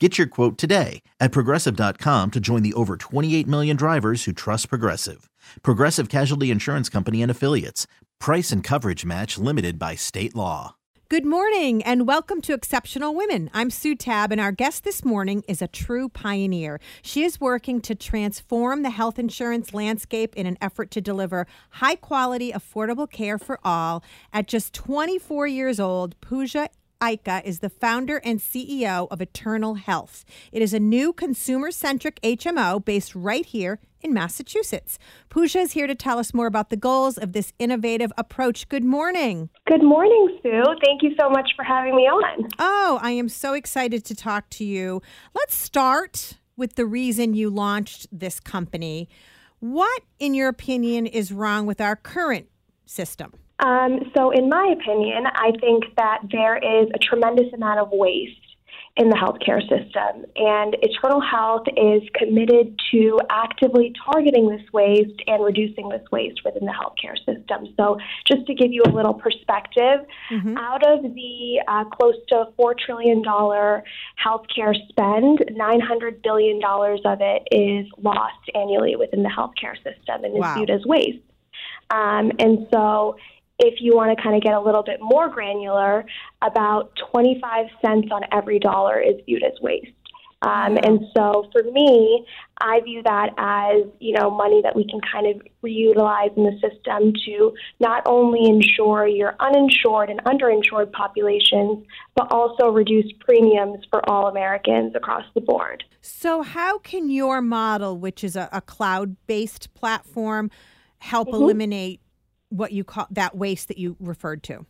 Get your quote today at progressive.com to join the over 28 million drivers who trust Progressive. Progressive Casualty Insurance Company and Affiliates. Price and coverage match limited by state law. Good morning and welcome to Exceptional Women. I'm Sue Tabb, and our guest this morning is a true pioneer. She is working to transform the health insurance landscape in an effort to deliver high quality, affordable care for all. At just 24 years old, Pooja Ika is the founder and CEO of Eternal Health. It is a new consumer centric HMO based right here in Massachusetts. Pooja is here to tell us more about the goals of this innovative approach. Good morning. Good morning, Sue. Thank you so much for having me on. Oh, I am so excited to talk to you. Let's start with the reason you launched this company. What, in your opinion, is wrong with our current system? Um, so, in my opinion, I think that there is a tremendous amount of waste in the healthcare system, and Eternal Health is committed to actively targeting this waste and reducing this waste within the healthcare system. So, just to give you a little perspective, mm-hmm. out of the uh, close to $4 trillion healthcare spend, $900 billion of it is lost annually within the healthcare system and wow. is viewed as waste. Um, and so if you want to kind of get a little bit more granular, about 25 cents on every dollar is viewed as waste. Um, and so for me, I view that as you know money that we can kind of reutilize in the system to not only ensure your uninsured and underinsured populations, but also reduce premiums for all Americans across the board. So, how can your model, which is a, a cloud-based platform, help mm-hmm. eliminate what you call that waste that you referred to?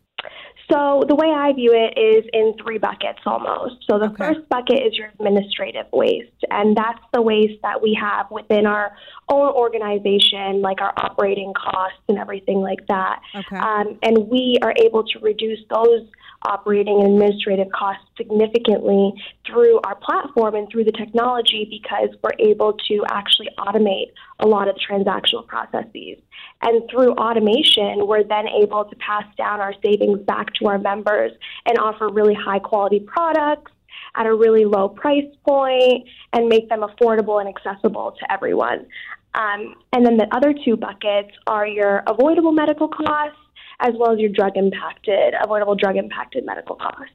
So the way I view it is in three buckets almost. So the okay. first bucket is your administrative waste, and that's the waste that we have within our own organization, like our operating costs and everything like that. Okay. Um, and we are able to reduce those operating and administrative costs significantly through our platform and through the technology because we're able to actually automate a lot of the transactional processes. And through automation, we're then able to pass down our savings back to our members and offer really high quality products at a really low price point and make them affordable and accessible to everyone. Um, and then the other two buckets are your avoidable medical costs as well as your drug impacted, avoidable drug impacted medical costs.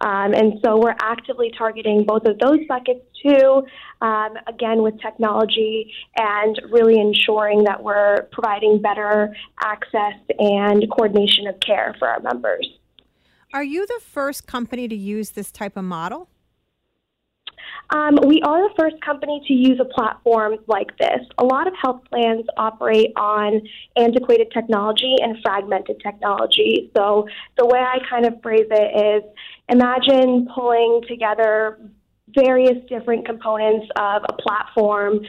Um, and so we're actively targeting both of those buckets too, um, again, with technology and really ensuring that we're providing better access and coordination of care for our members. Are you the first company to use this type of model? Um, we are the first company to use a platform like this. A lot of health plans operate on antiquated technology and fragmented technology. So the way I kind of phrase it is imagine pulling together various different components of a platform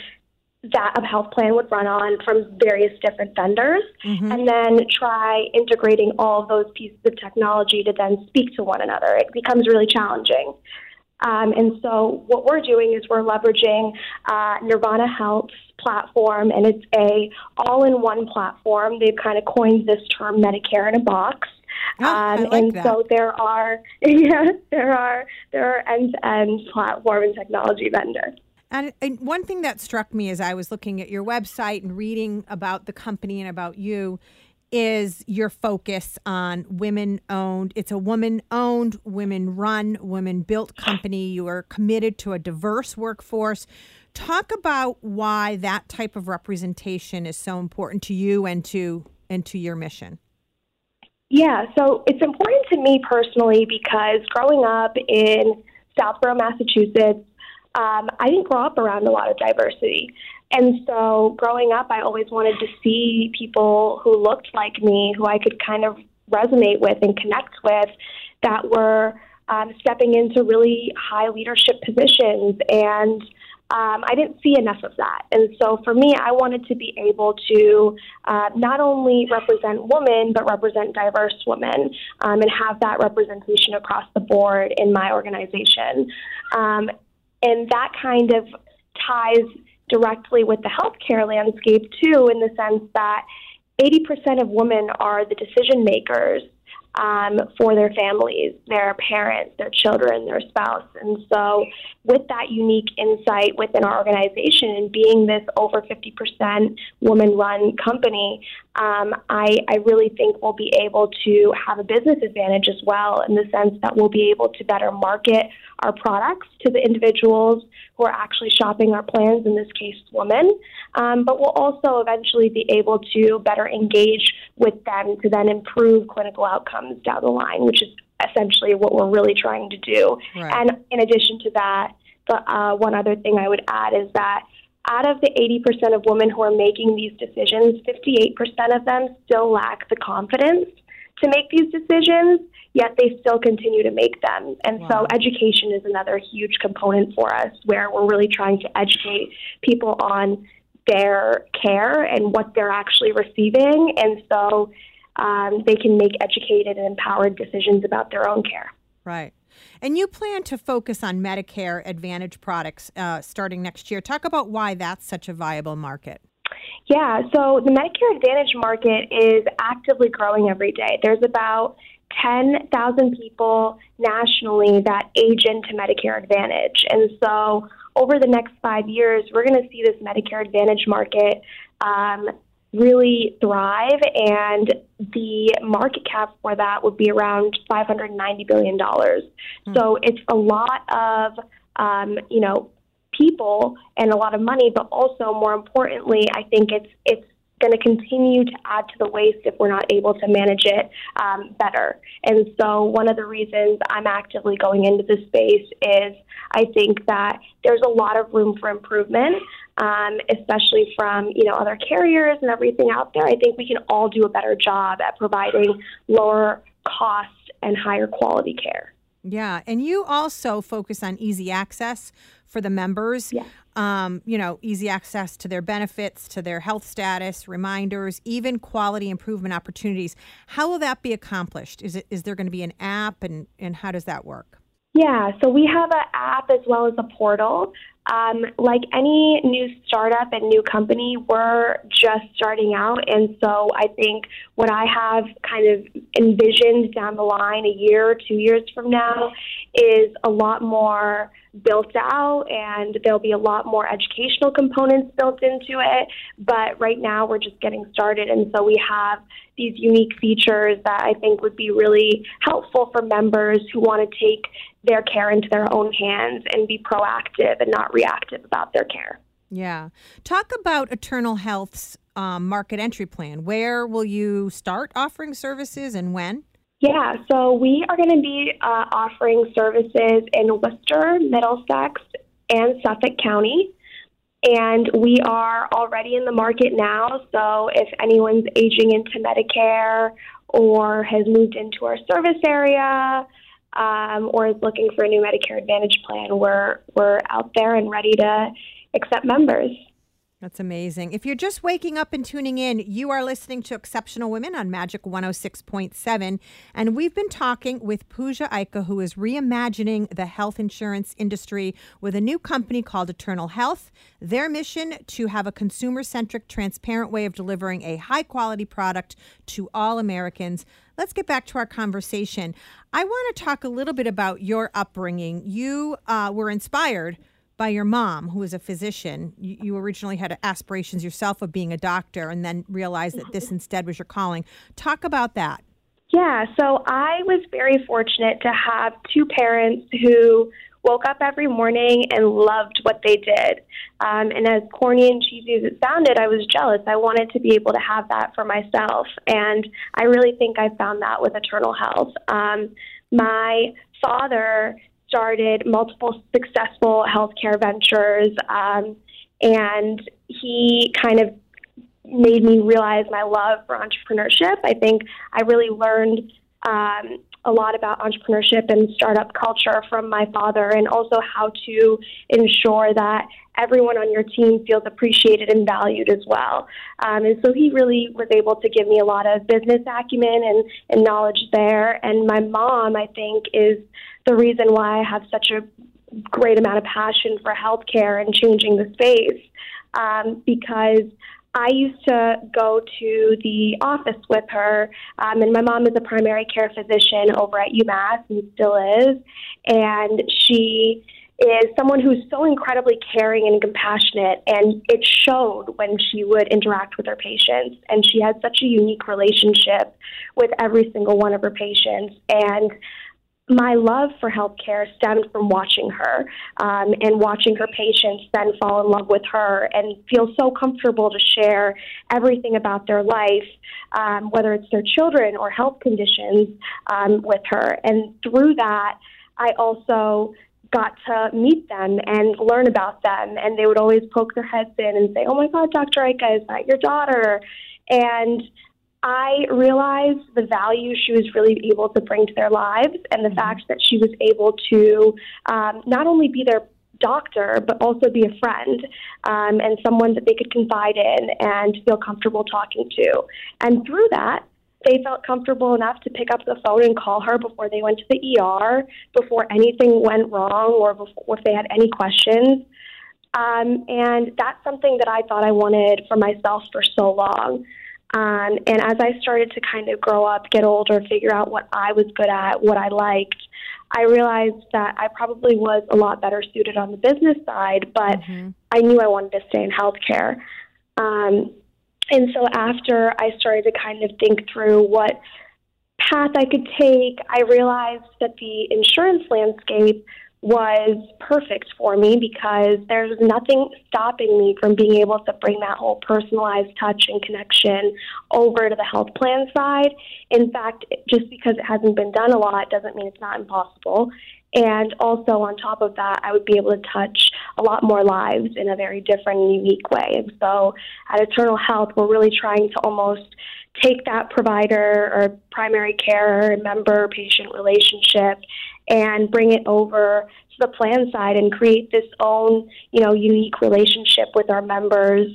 that a health plan would run on from various different vendors, mm-hmm. and then try integrating all those pieces of technology to then speak to one another. It becomes really challenging. Um, and so what we're doing is we're leveraging uh, Nirvana Health's platform, and it's a all-in-one platform. They've kind of coined this term Medicare in a box. Oh, um, like and that. so there are, yeah, there are there are end-to-end platform and technology vendors. And, and one thing that struck me as I was looking at your website and reading about the company and about you is your focus on women owned? It's a woman owned, women run, women built company. You are committed to a diverse workforce. Talk about why that type of representation is so important to you and to and to your mission. Yeah, so it's important to me personally because growing up in Southborough, Massachusetts, um, I didn't grow up around a lot of diversity. And so growing up, I always wanted to see people who looked like me, who I could kind of resonate with and connect with, that were um, stepping into really high leadership positions. And um, I didn't see enough of that. And so for me, I wanted to be able to uh, not only represent women, but represent diverse women um, and have that representation across the board in my organization. Um, and that kind of ties directly with the healthcare landscape, too, in the sense that 80% of women are the decision makers um, for their families, their parents, their children, their spouse. And so, with that unique insight within our organization and being this over 50% woman run company, um, I, I really think we'll be able to have a business advantage as well in the sense that we'll be able to better market our products to the individuals who are actually shopping our plans, in this case, women. Um, but we'll also eventually be able to better engage with them to then improve clinical outcomes down the line, which is essentially what we're really trying to do. Right. And in addition to that, the uh, one other thing I would add is that out of the 80% of women who are making these decisions, 58% of them still lack the confidence to make these decisions, yet they still continue to make them. And wow. so education is another huge component for us where we're really trying to educate people on their care and what they're actually receiving. And so um, they can make educated and empowered decisions about their own care. Right. And you plan to focus on Medicare Advantage products uh, starting next year. Talk about why that's such a viable market. Yeah, so the Medicare Advantage market is actively growing every day. There's about 10,000 people nationally that age into Medicare Advantage. And so over the next five years, we're going to see this Medicare Advantage market um, really thrive, and the market cap for that would be around $590 billion. Mm-hmm. So it's a lot of, um, you know, people and a lot of money, but also more importantly, I think it's it's going to continue to add to the waste if we're not able to manage it um, better. And so, one of the reasons I'm actively going into this space is I think that there's a lot of room for improvement, um, especially from you know other carriers and everything out there. I think we can all do a better job at providing lower cost and higher quality care. Yeah, and you also focus on easy access for the members. Yeah. Um, you know, easy access to their benefits, to their health status, reminders, even quality improvement opportunities. How will that be accomplished? Is it is there going to be an app, and and how does that work? Yeah, so we have an app as well as a portal. Um, like any new startup and new company, we're just starting out. And so I think what I have kind of envisioned down the line, a year or two years from now, is a lot more built out and there'll be a lot more educational components built into it. But right now we're just getting started. And so we have these unique features that I think would be really helpful for members who want to take their care into their own hands and be proactive and not reactive about their care. Yeah. Talk about Eternal Health's um, market entry plan. Where will you start offering services and when? Yeah, so we are going to be uh, offering services in Worcester, Middlesex, and Suffolk County. And we are already in the market now. So if anyone's aging into Medicare or has moved into our service area um, or is looking for a new Medicare Advantage plan, we're, we're out there and ready to accept members. That's amazing. If you're just waking up and tuning in, you are listening to Exceptional Women on Magic 106.7. And we've been talking with Pooja Ika, who is reimagining the health insurance industry with a new company called Eternal Health. Their mission to have a consumer centric, transparent way of delivering a high quality product to all Americans. Let's get back to our conversation. I want to talk a little bit about your upbringing. You uh, were inspired by your mom, who is a physician. You, you, originally had aspirations yourself of being a doctor and then realized that this instead was your calling. Talk about that. Yeah, so I was very fortunate to have two parents who woke up every morning and loved what they did. Um, and as corny and cheesy as it sounded, I was jealous. I wanted to be able to have that for myself. And I really think I found that with Eternal Health. Um, my father started multiple successful healthcare ventures, um, and he kind of made me realize my love for entrepreneurship. I think I really learned um, a lot about entrepreneurship and startup culture from my father, and also how to ensure that everyone on your team feels appreciated and valued as well. Um, and so he really was able to give me a lot of business acumen and, and knowledge there. And my mom, I think, is the reason why I have such a great amount of passion for healthcare and changing the space um, because I used to go to the office with her, um, and my mom is a primary care physician over at UMass and still is. And she is someone who's so incredibly caring and compassionate, and it showed when she would interact with her patients. And she had such a unique relationship with every single one of her patients. And my love for healthcare stemmed from watching her um, and watching her patients then fall in love with her and feel so comfortable to share everything about their life, um, whether it's their children or health conditions, um, with her. And through that, I also got to meet them and learn about them. And they would always poke their heads in and say, Oh my God, Dr. Ika, is that your daughter? And I realized the value she was really able to bring to their lives and the mm-hmm. fact that she was able to um, not only be their doctor, but also be a friend um, and someone that they could confide in and feel comfortable talking to. And through that, they felt comfortable enough to pick up the phone and call her before they went to the ER, before anything went wrong, or before, if they had any questions. Um, and that's something that I thought I wanted for myself for so long. Um, and as I started to kind of grow up, get older, figure out what I was good at, what I liked, I realized that I probably was a lot better suited on the business side, but mm-hmm. I knew I wanted to stay in healthcare. Um, and so after I started to kind of think through what path I could take, I realized that the insurance landscape was perfect for me because there's nothing stopping me from being able to bring that whole personalized touch and connection over to the health plan side. In fact, just because it hasn't been done a lot doesn't mean it's not impossible. And also, on top of that, I would be able to touch a lot more lives in a very different and unique way. And so, at Eternal Health, we're really trying to almost take that provider or primary care member patient relationship and bring it over to the plan side and create this own, you know, unique relationship with our members.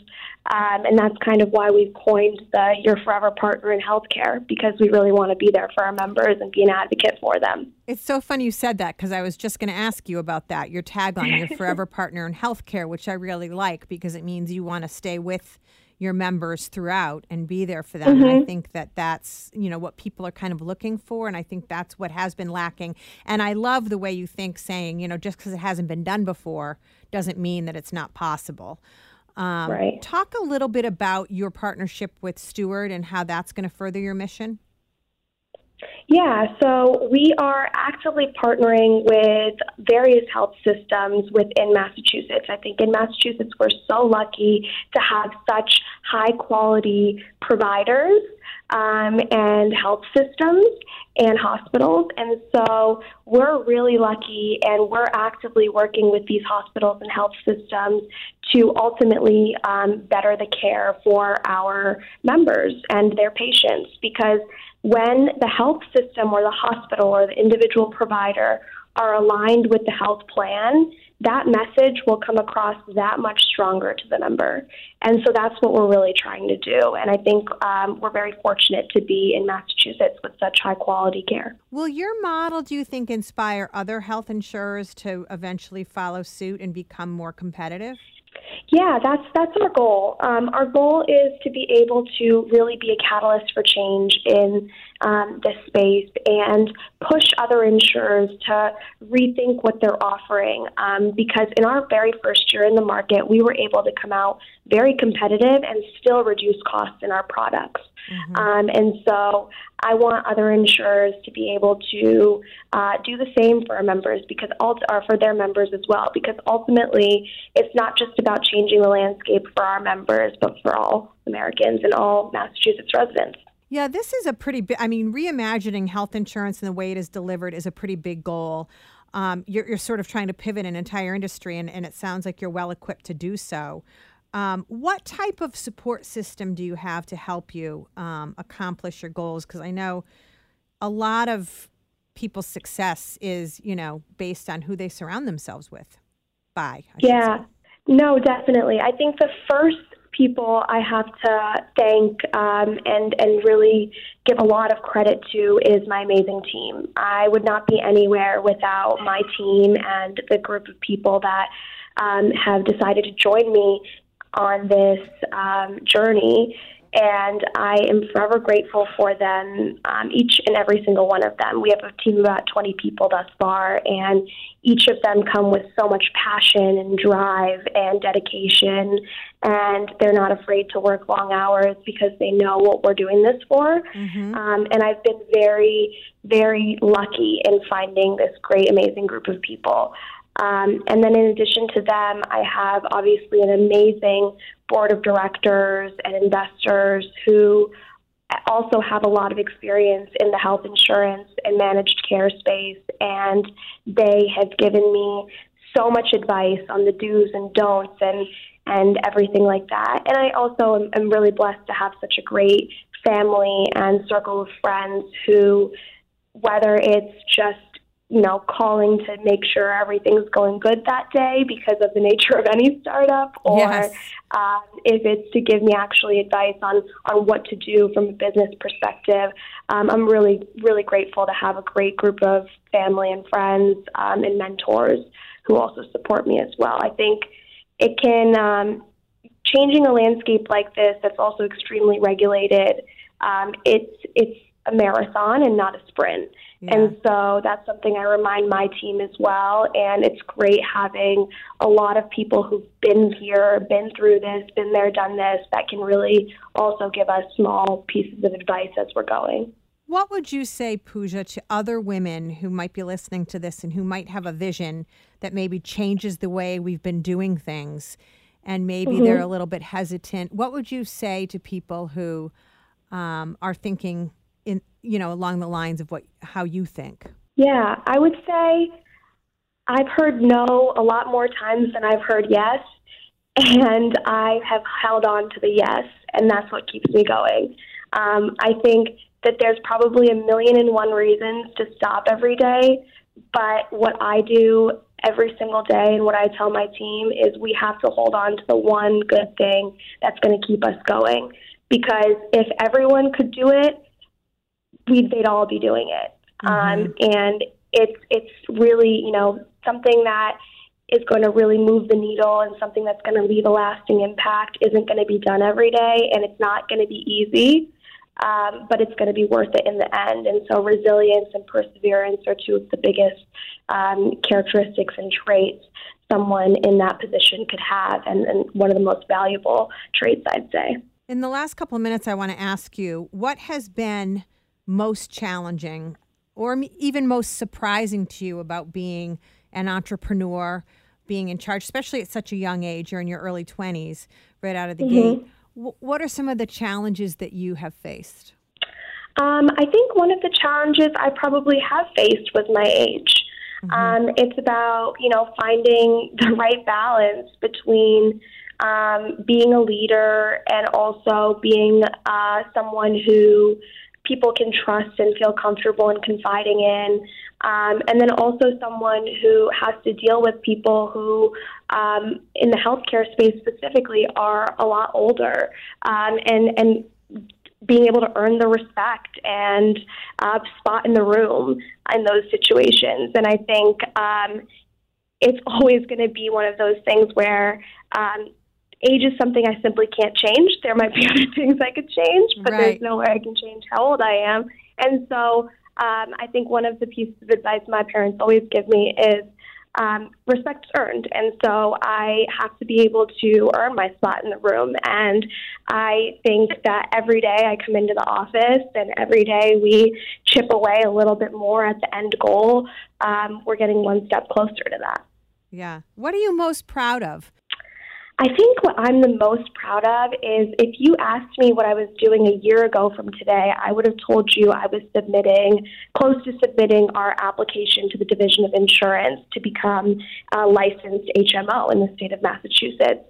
Um, and that's kind of why we've coined the Your Forever Partner in Healthcare because we really want to be there for our members and be an advocate for them. It's so funny you said that because I was just going to ask you about that. Your tagline, Your Forever Partner in Healthcare, which I really like because it means you want to stay with your members throughout and be there for them. Mm-hmm. And I mm-hmm. think that that's, you know, what people are kind of looking for. And I think that's what has been lacking. And I love the way you think saying, you know, just because it hasn't been done before doesn't mean that it's not possible. Um, right. Talk a little bit about your partnership with Steward and how that's going to further your mission. Yeah, so we are actively partnering with various health systems within Massachusetts. I think in Massachusetts, we're so lucky to have such high quality providers um, and health systems and hospitals. And so we're really lucky and we're actively working with these hospitals and health systems to ultimately um, better the care for our members and their patients because when the health system or the hospital or the individual provider are aligned with the health plan, that message will come across that much stronger to the member. And so that's what we're really trying to do. And I think um, we're very fortunate to be in Massachusetts with such high quality care. Will your model, do you think, inspire other health insurers to eventually follow suit and become more competitive? Yeah, that's that's our goal. Um, our goal is to be able to really be a catalyst for change in um, this space and push other insurers to rethink what they're offering. Um, because in our very first year in the market, we were able to come out very competitive and still reduce costs in our products. Mm-hmm. Um, and so I want other insurers to be able to uh, do the same for our members because ult- or for their members as well. Because ultimately, it's not just about changing the landscape for our members, but for all Americans and all Massachusetts residents. Yeah, this is a pretty big. I mean, reimagining health insurance and the way it is delivered is a pretty big goal. Um, you're, you're, sort of trying to pivot an entire industry, and, and it sounds like you're well equipped to do so. Um, what type of support system do you have to help you um, accomplish your goals? Because I know a lot of people's success is, you know, based on who they surround themselves with. By yeah, no, definitely. I think the first people I have to thank um, and and really give a lot of credit to is my amazing team. I would not be anywhere without my team and the group of people that um, have decided to join me on this um, journey. And I am forever grateful for them, um, each and every single one of them. We have a team of about 20 people thus far, and each of them come with so much passion and drive and dedication. And they're not afraid to work long hours because they know what we're doing this for. Mm-hmm. Um, and I've been very, very lucky in finding this great, amazing group of people. Um, and then in addition to them, I have obviously an amazing board of directors and investors who also have a lot of experience in the health insurance and managed care space, and they have given me so much advice on the do's and don'ts and and everything like that. And I also am, am really blessed to have such a great family and circle of friends who, whether it's just you know, calling to make sure everything's going good that day because of the nature of any startup, or yes. um, if it's to give me actually advice on on what to do from a business perspective. Um, I'm really really grateful to have a great group of family and friends um, and mentors who also support me as well. I think it can um, changing a landscape like this that's also extremely regulated. Um, it's it's a marathon and not a sprint. Yeah. And so that's something I remind my team as well. And it's great having a lot of people who've been here, been through this, been there, done this, that can really also give us small pieces of advice as we're going. What would you say, Pooja, to other women who might be listening to this and who might have a vision that maybe changes the way we've been doing things and maybe mm-hmm. they're a little bit hesitant? What would you say to people who um, are thinking in you know along the lines of what how you think? Yeah, I would say I've heard no a lot more times than I've heard yes, and I have held on to the yes, and that's what keeps me going. Um, I think that there's probably a million and one reasons to stop every day, but what I do every single day and what I tell my team is we have to hold on to the one good thing that's going to keep us going. Because if everyone could do it, we they'd all be doing it. Mm-hmm. Um, and it's it's really you know something that is going to really move the needle and something that's going to leave a lasting impact isn't going to be done every day and it's not going to be easy um, but it's going to be worth it in the end and so resilience and perseverance are two of the biggest um, characteristics and traits someone in that position could have and, and one of the most valuable traits i'd say in the last couple of minutes i want to ask you what has been most challenging or even most surprising to you about being an entrepreneur, being in charge, especially at such a young age? You're in your early 20s, right out of the mm-hmm. gate. W- what are some of the challenges that you have faced? Um, I think one of the challenges I probably have faced was my age. Mm-hmm. Um, it's about you know finding the right balance between um, being a leader and also being uh, someone who people can trust and feel comfortable in confiding in. Um, and then also someone who has to deal with people who, um, in the healthcare space specifically, are a lot older um, and and being able to earn the respect and uh, spot in the room in those situations. And I think um, it's always going to be one of those things where um, age is something I simply can't change. There might be other things I could change, but right. there's no way I can change how old I am. And so um, I think one of the pieces of advice my parents always give me is um, respect earned. And so I have to be able to earn my spot in the room. And I think that every day I come into the office and every day we chip away a little bit more at the end goal, um, we're getting one step closer to that. Yeah. What are you most proud of? I think what I'm the most proud of is if you asked me what I was doing a year ago from today, I would have told you I was submitting, close to submitting our application to the Division of Insurance to become a licensed HMO in the state of Massachusetts.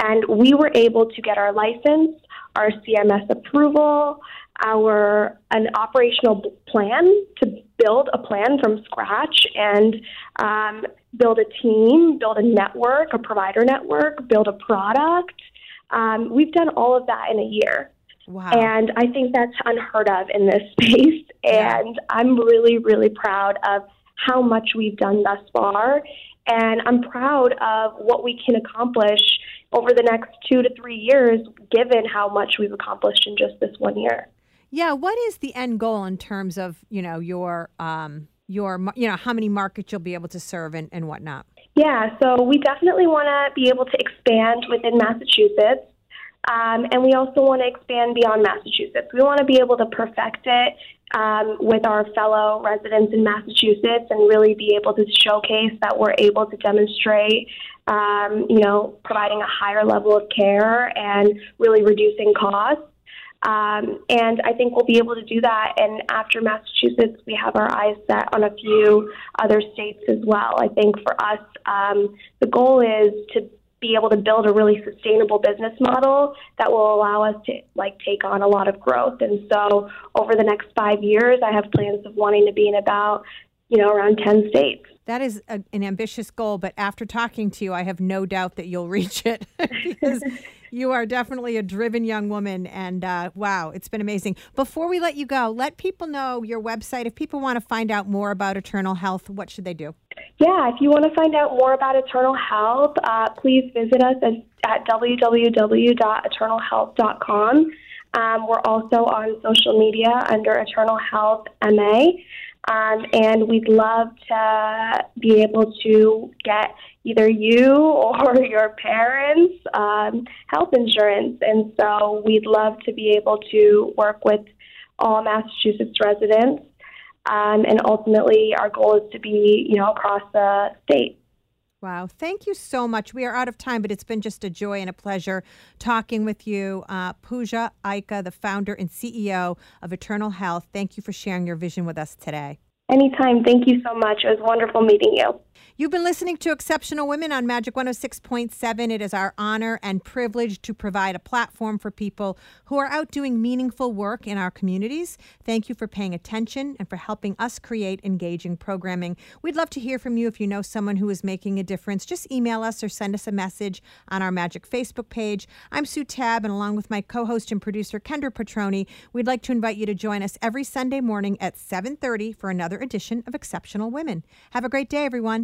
And we were able to get our license, our CMS approval, our an operational plan to build a plan from scratch and um, build a team, build a network, a provider network, build a product. Um, we've done all of that in a year. Wow. And I think that's unheard of in this space. And I'm really, really proud of how much we've done thus far. And I'm proud of what we can accomplish over the next two to three years, given how much we've accomplished in just this one year. Yeah. What is the end goal in terms of, you know, your, um, your, you know, how many markets you'll be able to serve and, and whatnot? Yeah, so we definitely want to be able to expand within Massachusetts. Um, and we also want to expand beyond Massachusetts. We want to be able to perfect it um, with our fellow residents in Massachusetts and really be able to showcase that we're able to demonstrate, um, you know, providing a higher level of care and really reducing costs. Um, and I think we'll be able to do that. And after Massachusetts, we have our eyes set on a few other states as well. I think for us, um, the goal is to be able to build a really sustainable business model that will allow us to like take on a lot of growth. And so over the next five years, I have plans of wanting to be in about you know around ten states. That is a, an ambitious goal, but after talking to you, I have no doubt that you'll reach it because you are definitely a driven young woman. And uh, wow, it's been amazing. Before we let you go, let people know your website. If people want to find out more about Eternal Health, what should they do? Yeah, if you want to find out more about Eternal Health, uh, please visit us at, at www.eternalhealth.com. Um, we're also on social media under Eternal Health MA. Um, and we'd love to be able to get either you or your parents um, health insurance. And so we'd love to be able to work with all Massachusetts residents. Um, and ultimately, our goal is to be, you know, across the state. Wow. Thank you so much. We are out of time, but it's been just a joy and a pleasure talking with you. Uh, Pooja Ika, the founder and CEO of Eternal Health, thank you for sharing your vision with us today. Anytime. Thank you so much. It was wonderful meeting you. You've been listening to Exceptional Women on Magic 106.7. It is our honor and privilege to provide a platform for people who are out doing meaningful work in our communities. Thank you for paying attention and for helping us create engaging programming. We'd love to hear from you if you know someone who is making a difference. Just email us or send us a message on our Magic Facebook page. I'm Sue Tabb, and along with my co-host and producer Kendra Petroni, we'd like to invite you to join us every Sunday morning at 7:30 for another edition of Exceptional Women. Have a great day, everyone.